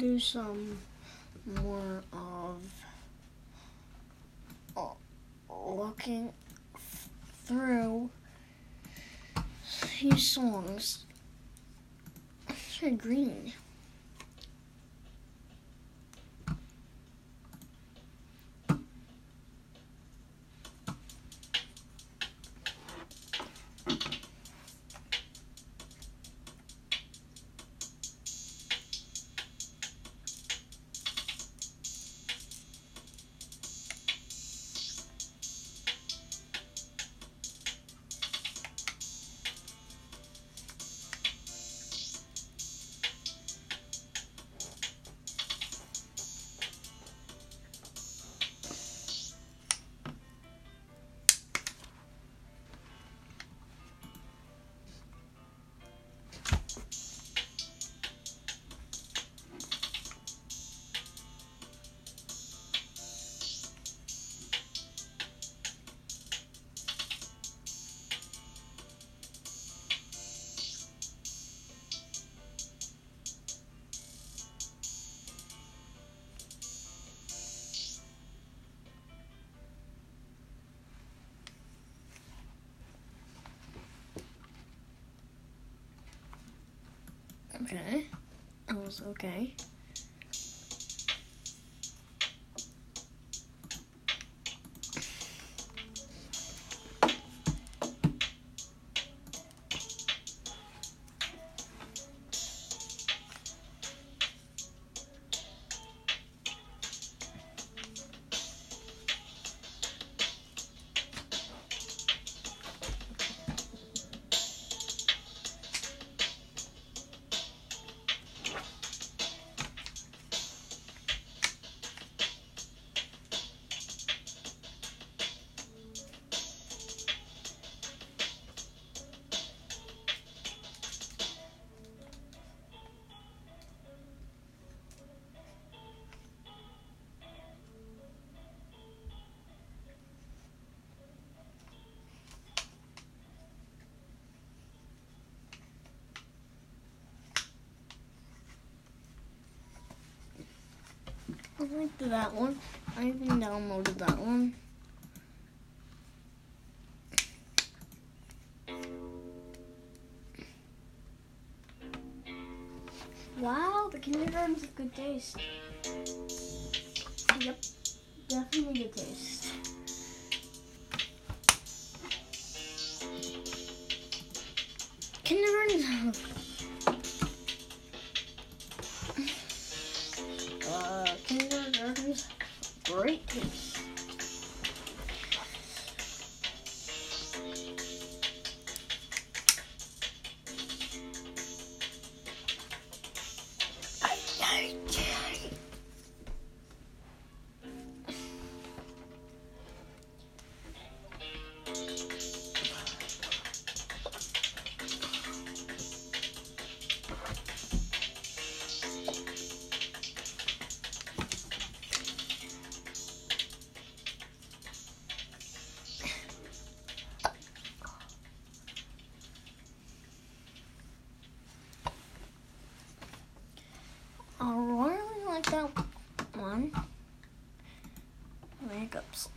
do some more of uh, looking through these songs. Green. Okay. I was okay. I liked that one. I even downloaded that one. Wow, the kindergarten's have good taste. Yep, definitely good taste. Kindergarten's great taste. Makeups.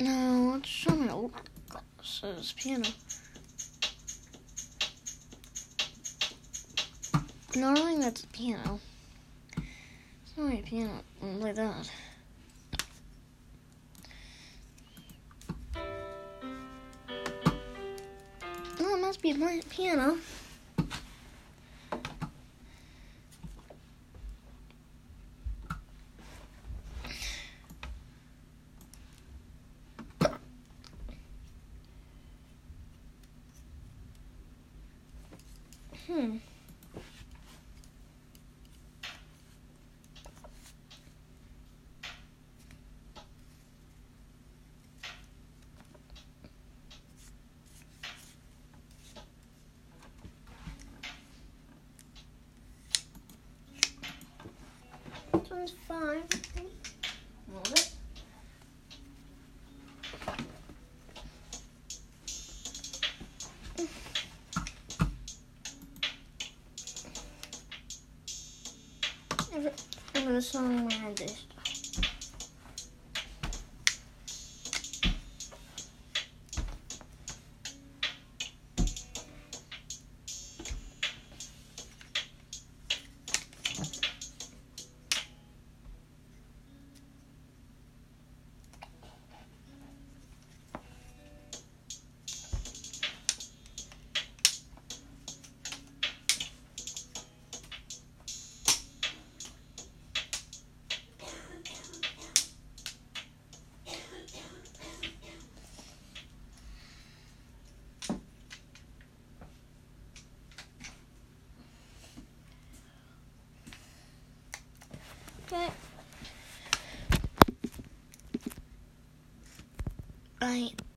Now let's show my old glasses piano. No, I don't think that's a piano. It's not a piano like that. Must be my piano. Hmm. one's fine. It. I'm gonna song around this.